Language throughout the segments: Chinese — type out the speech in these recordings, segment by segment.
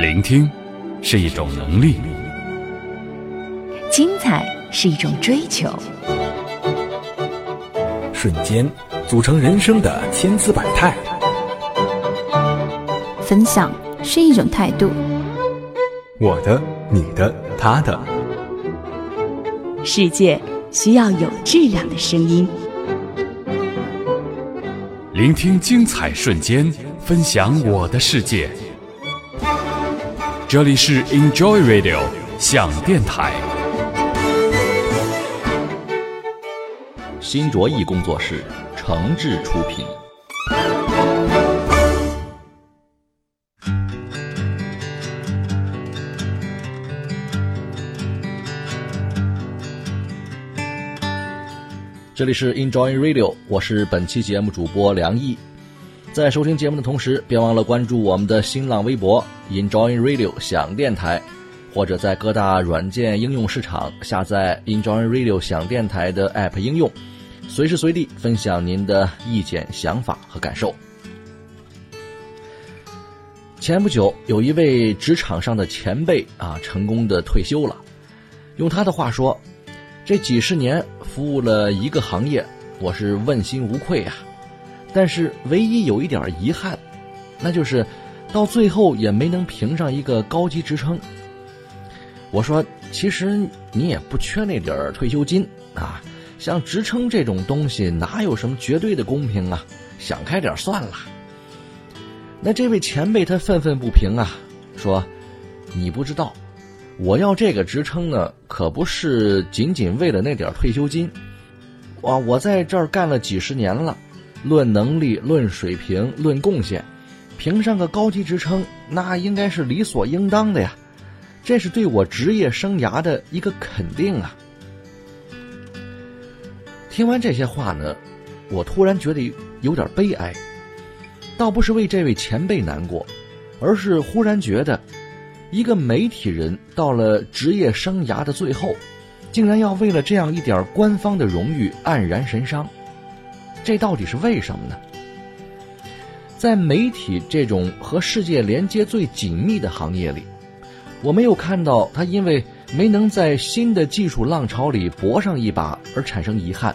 聆听是一种能力，精彩是一种追求，瞬间组成人生的千姿百态。分享是一种态度，我的、你的、他的。世界需要有质量的声音。聆听精彩瞬间，分享我的世界。这里是 Enjoy Radio 想电台。新卓艺工作室诚挚出品。这里是 Enjoy Radio，我是本期节目主播梁毅。在收听节目的同时，别忘了关注我们的新浪微博 Enjoy Radio 响电台，或者在各大软件应用市场下载 Enjoy Radio 响电台的 App 应用，随时随地分享您的意见、想法和感受。前不久，有一位职场上的前辈啊，成功的退休了。用他的话说。这几十年服务了一个行业，我是问心无愧啊。但是唯一有一点遗憾，那就是到最后也没能评上一个高级职称。我说，其实你也不缺那点退休金啊。像职称这种东西，哪有什么绝对的公平啊？想开点算了。那这位前辈他愤愤不平啊，说：“你不知道。”我要这个职称呢，可不是仅仅为了那点退休金。哇，我在这儿干了几十年了，论能力、论水平、论贡献，评上个高级职称，那应该是理所应当的呀。这是对我职业生涯的一个肯定啊。听完这些话呢，我突然觉得有点悲哀，倒不是为这位前辈难过，而是忽然觉得。一个媒体人到了职业生涯的最后，竟然要为了这样一点官方的荣誉黯然神伤，这到底是为什么呢？在媒体这种和世界连接最紧密的行业里，我没有看到他因为没能在新的技术浪潮里搏上一把而产生遗憾，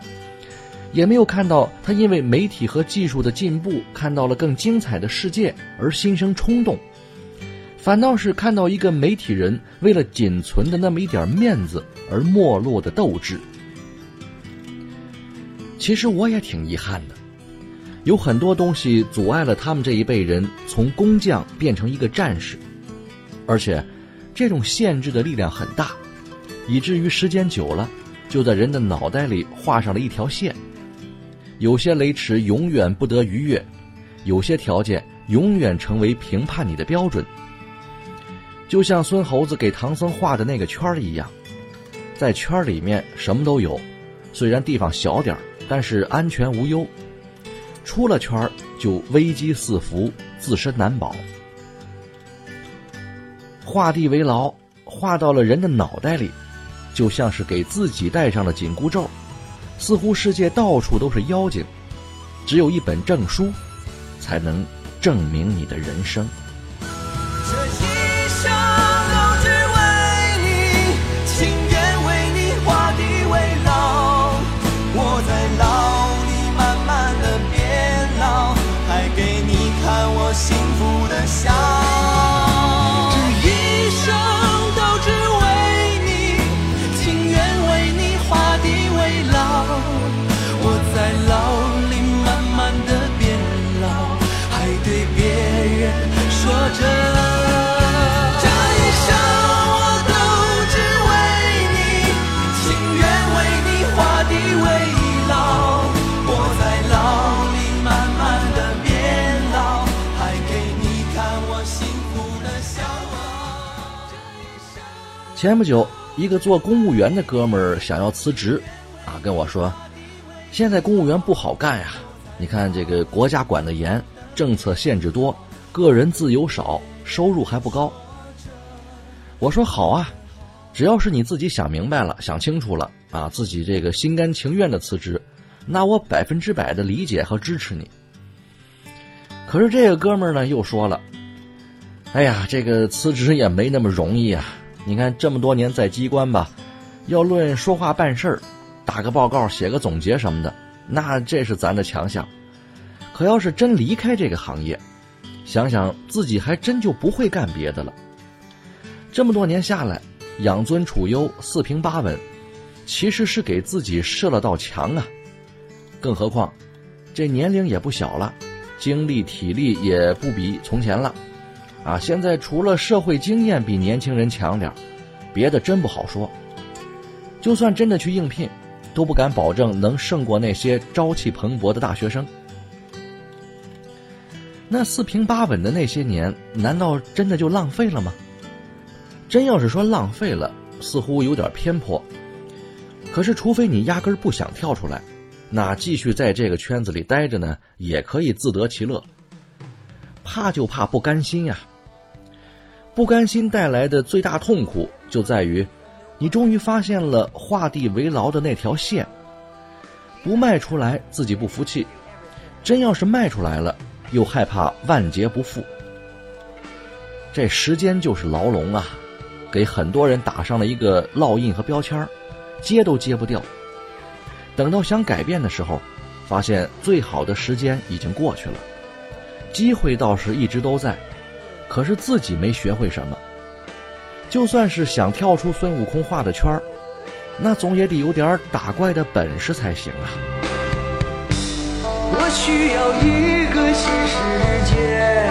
也没有看到他因为媒体和技术的进步看到了更精彩的世界而心生冲动。反倒是看到一个媒体人为了仅存的那么一点面子而没落的斗志。其实我也挺遗憾的，有很多东西阻碍了他们这一辈人从工匠变成一个战士，而且这种限制的力量很大，以至于时间久了，就在人的脑袋里画上了一条线。有些雷池永远不得逾越，有些条件永远成为评判你的标准。就像孙猴子给唐僧画的那个圈儿一样，在圈儿里面什么都有，虽然地方小点儿，但是安全无忧；出了圈儿就危机四伏，自身难保。画地为牢，画到了人的脑袋里，就像是给自己戴上了紧箍咒，似乎世界到处都是妖精，只有一本证书，才能证明你的人生。这一生都只为你，情愿为你画地为牢。我在老。前不久，一个做公务员的哥们儿想要辞职，啊，跟我说，现在公务员不好干呀。你看这个国家管得严，政策限制多，个人自由少，收入还不高。我说好啊，只要是你自己想明白了、想清楚了啊，自己这个心甘情愿的辞职，那我百分之百的理解和支持你。可是这个哥们儿呢，又说了，哎呀，这个辞职也没那么容易啊！你看这么多年在机关吧，要论说话办事儿，打个报告、写个总结什么的，那这是咱的强项。可要是真离开这个行业，想想自己还真就不会干别的了。这么多年下来，养尊处优、四平八稳，其实是给自己设了道墙啊。更何况，这年龄也不小了，精力体力也不比从前了。啊，现在除了社会经验比年轻人强点别的真不好说。就算真的去应聘，都不敢保证能胜过那些朝气蓬勃的大学生。那四平八稳的那些年，难道真的就浪费了吗？真要是说浪费了，似乎有点偏颇。可是，除非你压根不想跳出来，那继续在这个圈子里待着呢，也可以自得其乐。怕就怕不甘心呀。不甘心带来的最大痛苦就在于，你终于发现了画地为牢的那条线。不迈出来自己不服气，真要是迈出来了，又害怕万劫不复。这时间就是牢笼啊，给很多人打上了一个烙印和标签儿揭都揭不掉。等到想改变的时候，发现最好的时间已经过去了，机会倒是一直都在。可是自己没学会什么，就算是想跳出孙悟空画的圈儿那总也得有点打怪的本事才行啊！我需要一个新世界，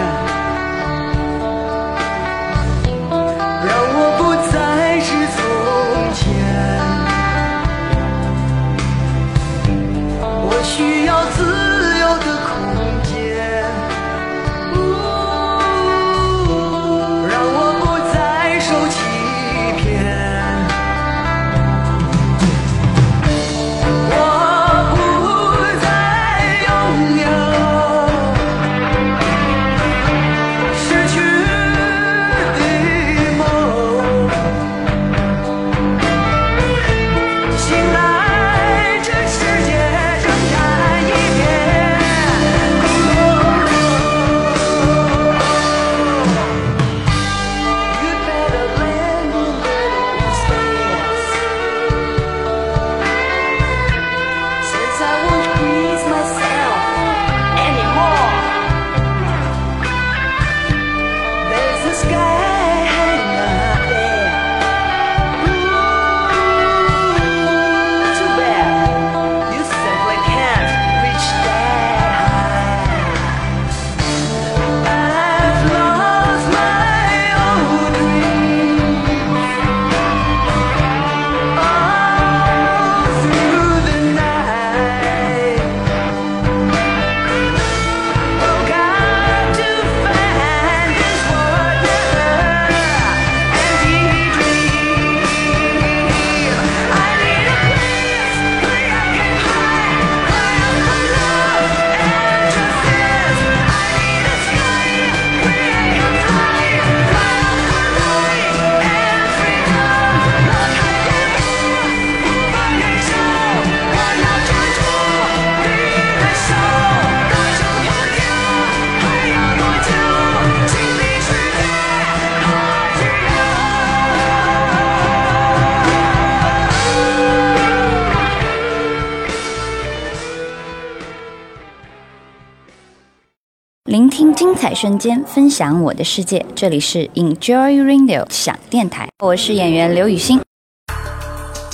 彩瞬间，分享我的世界。这里是 Enjoy Radio 想电台，我是演员刘雨欣。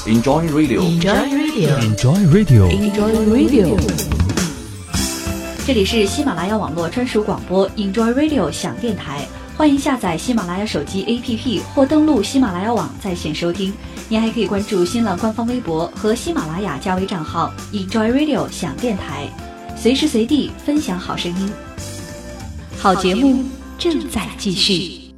Enjoy Radio，Enjoy Radio，Enjoy Radio，Enjoy Radio。这里是喜马拉雅网络专属广播 Enjoy Radio 想电台，欢迎下载喜马拉雅手机 APP 或登录喜马拉雅网在线收听。您还可以关注新浪官方微博和喜马拉雅加微账号 Enjoy Radio 想电台，随时随地分享好声音。好节目正在继续。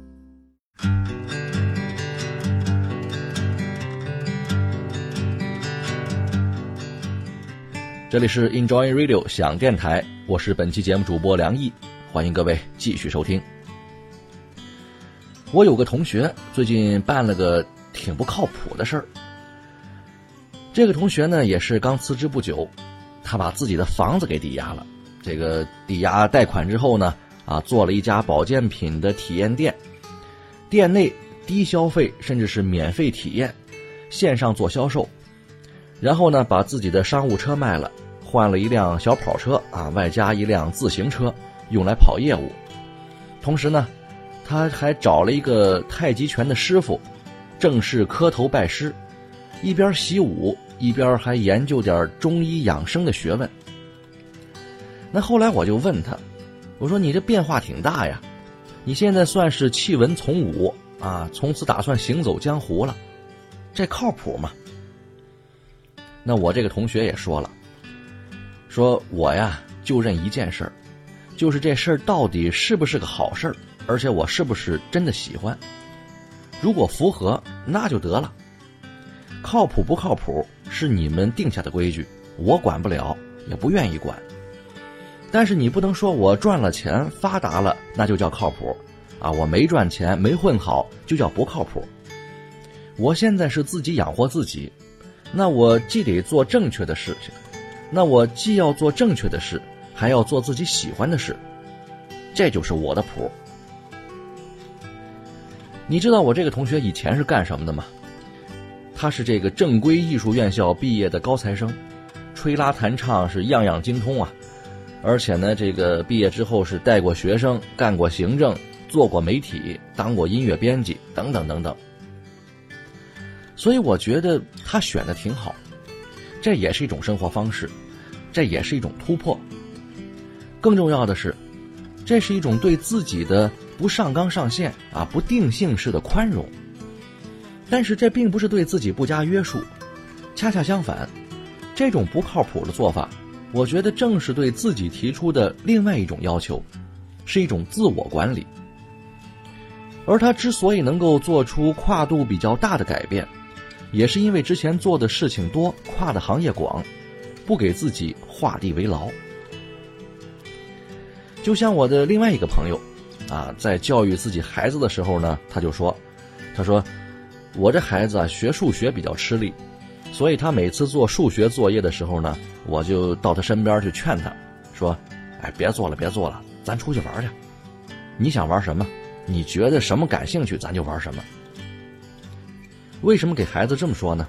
这里是 Enjoy Radio 响电台，我是本期节目主播梁毅，欢迎各位继续收听。我有个同学最近办了个挺不靠谱的事儿。这个同学呢，也是刚辞职不久，他把自己的房子给抵押了。这个抵押贷款之后呢？啊，做了一家保健品的体验店，店内低消费甚至是免费体验，线上做销售，然后呢，把自己的商务车卖了，换了一辆小跑车啊，外加一辆自行车，用来跑业务。同时呢，他还找了一个太极拳的师傅，正式磕头拜师，一边习武一边还研究点中医养生的学问。那后来我就问他，我说你这变化挺大呀，你现在算是弃文从武啊，从此打算行走江湖了，这靠谱吗？那我这个同学也说了，说我呀就认一件事儿，就是这事儿到底是不是个好事儿，而且我是不是真的喜欢？如果符合，那就得了。靠谱不靠谱是你们定下的规矩，我管不了，也不愿意管。但是你不能说我赚了钱发达了，那就叫靠谱，啊，我没赚钱没混好就叫不靠谱。我现在是自己养活自己，那我既得做正确的事情，那我既要做正确的事，还要做自己喜欢的事，这就是我的谱。你知道我这个同学以前是干什么的吗？他是这个正规艺术院校毕业的高材生，吹拉弹唱是样样精通啊。而且呢，这个毕业之后是带过学生，干过行政，做过媒体，当过音乐编辑，等等等等。所以我觉得他选的挺好，这也是一种生活方式，这也是一种突破。更重要的是，这是一种对自己的不上纲上线啊、不定性式的宽容。但是这并不是对自己不加约束，恰恰相反，这种不靠谱的做法。我觉得正是对自己提出的另外一种要求，是一种自我管理。而他之所以能够做出跨度比较大的改变，也是因为之前做的事情多，跨的行业广，不给自己画地为牢。就像我的另外一个朋友，啊，在教育自己孩子的时候呢，他就说：“他说，我这孩子啊，学数学比较吃力。”所以他每次做数学作业的时候呢，我就到他身边去劝他，说：“哎，别做了，别做了，咱出去玩去。你想玩什么？你觉得什么感兴趣，咱就玩什么。”为什么给孩子这么说呢？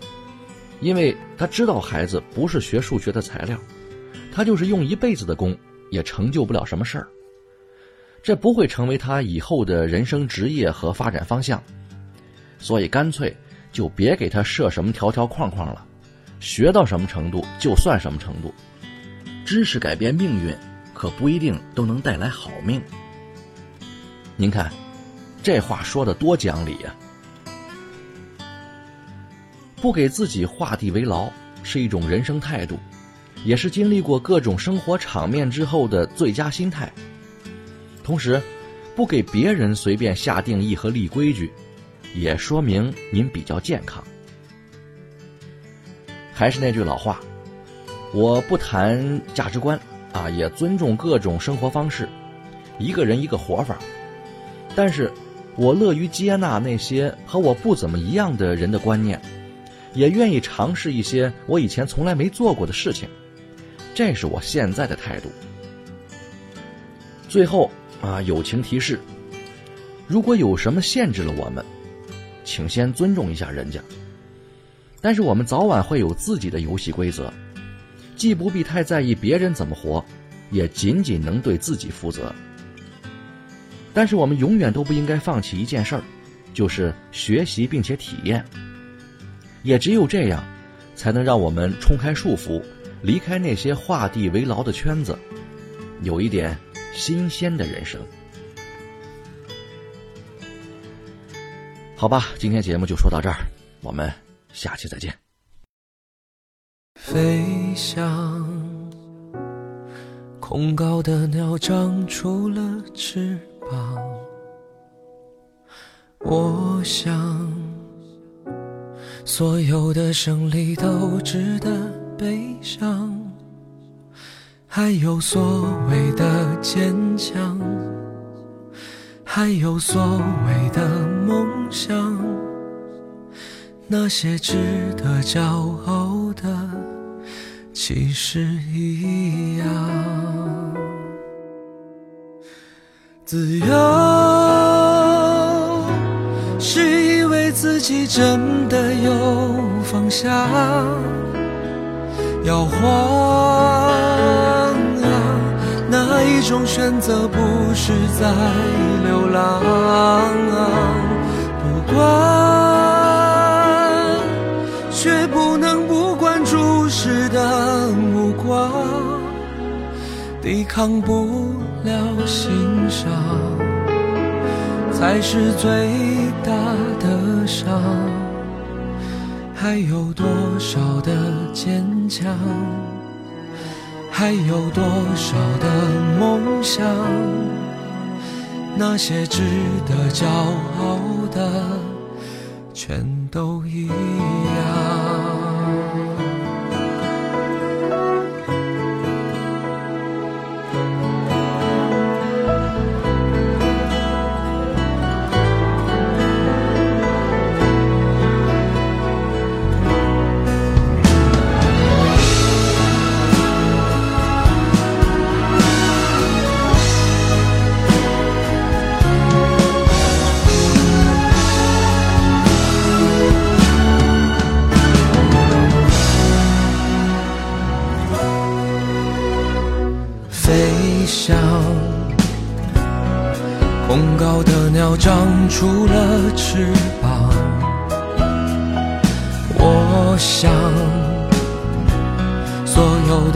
因为他知道孩子不是学数学的材料，他就是用一辈子的功也成就不了什么事儿。这不会成为他以后的人生职业和发展方向，所以干脆。就别给他设什么条条框框了，学到什么程度就算什么程度。知识改变命运，可不一定都能带来好命。您看，这话说的多讲理呀！不给自己画地为牢，是一种人生态度，也是经历过各种生活场面之后的最佳心态。同时，不给别人随便下定义和立规矩。也说明您比较健康。还是那句老话，我不谈价值观啊，也尊重各种生活方式，一个人一个活法。但是，我乐于接纳那些和我不怎么一样的人的观念，也愿意尝试一些我以前从来没做过的事情。这是我现在的态度。最后啊，友情提示：如果有什么限制了我们。请先尊重一下人家，但是我们早晚会有自己的游戏规则，既不必太在意别人怎么活，也仅仅能对自己负责。但是我们永远都不应该放弃一件事儿，就是学习并且体验。也只有这样，才能让我们冲开束缚，离开那些画地为牢的圈子，有一点新鲜的人生。好吧，今天节目就说到这儿，我们下期再见。飞翔，空高的鸟长出了翅膀。我想，所有的胜利都值得悲伤，还有所谓的坚强。还有所谓的梦想，那些值得骄傲的，其实一样。自由是以为自己真的有方向，摇晃啊，哪一种选择不是在浪？不管，却不能不管注视的目光，抵抗不了欣赏，才是最大的伤。还有多少的坚强？还有多少的梦想？那些值得骄傲的，全都一样。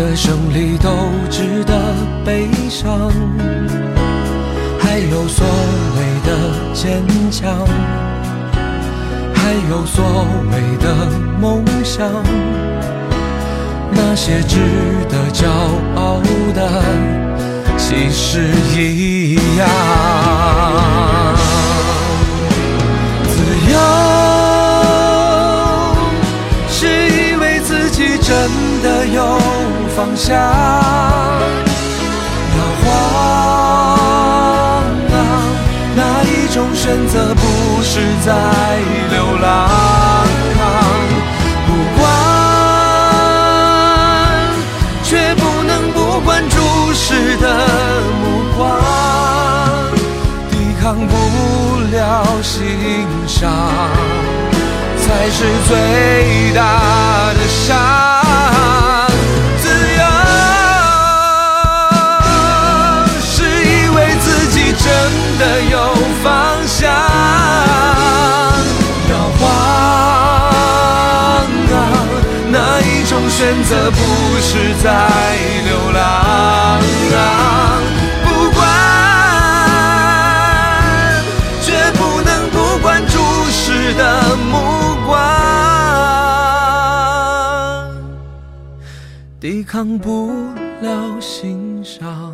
的胜利都值得悲伤，还有所谓的坚强，还有所谓的梦想。那些值得骄傲的，其实一样。方向，摇晃啊，哪一种选择不是在流浪？不管。却不能不管注视的目光，抵抗不了欣赏，才是最大的伤。选择不是在流浪啊？不管，绝不能不管注视的目光，抵抗不了欣赏，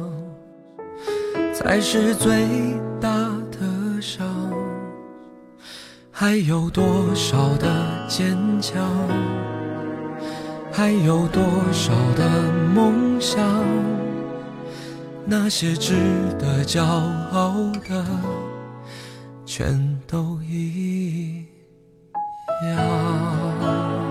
才是最大的伤。还有多少的坚强？还有多少的梦想？那些值得骄傲的，全都一样。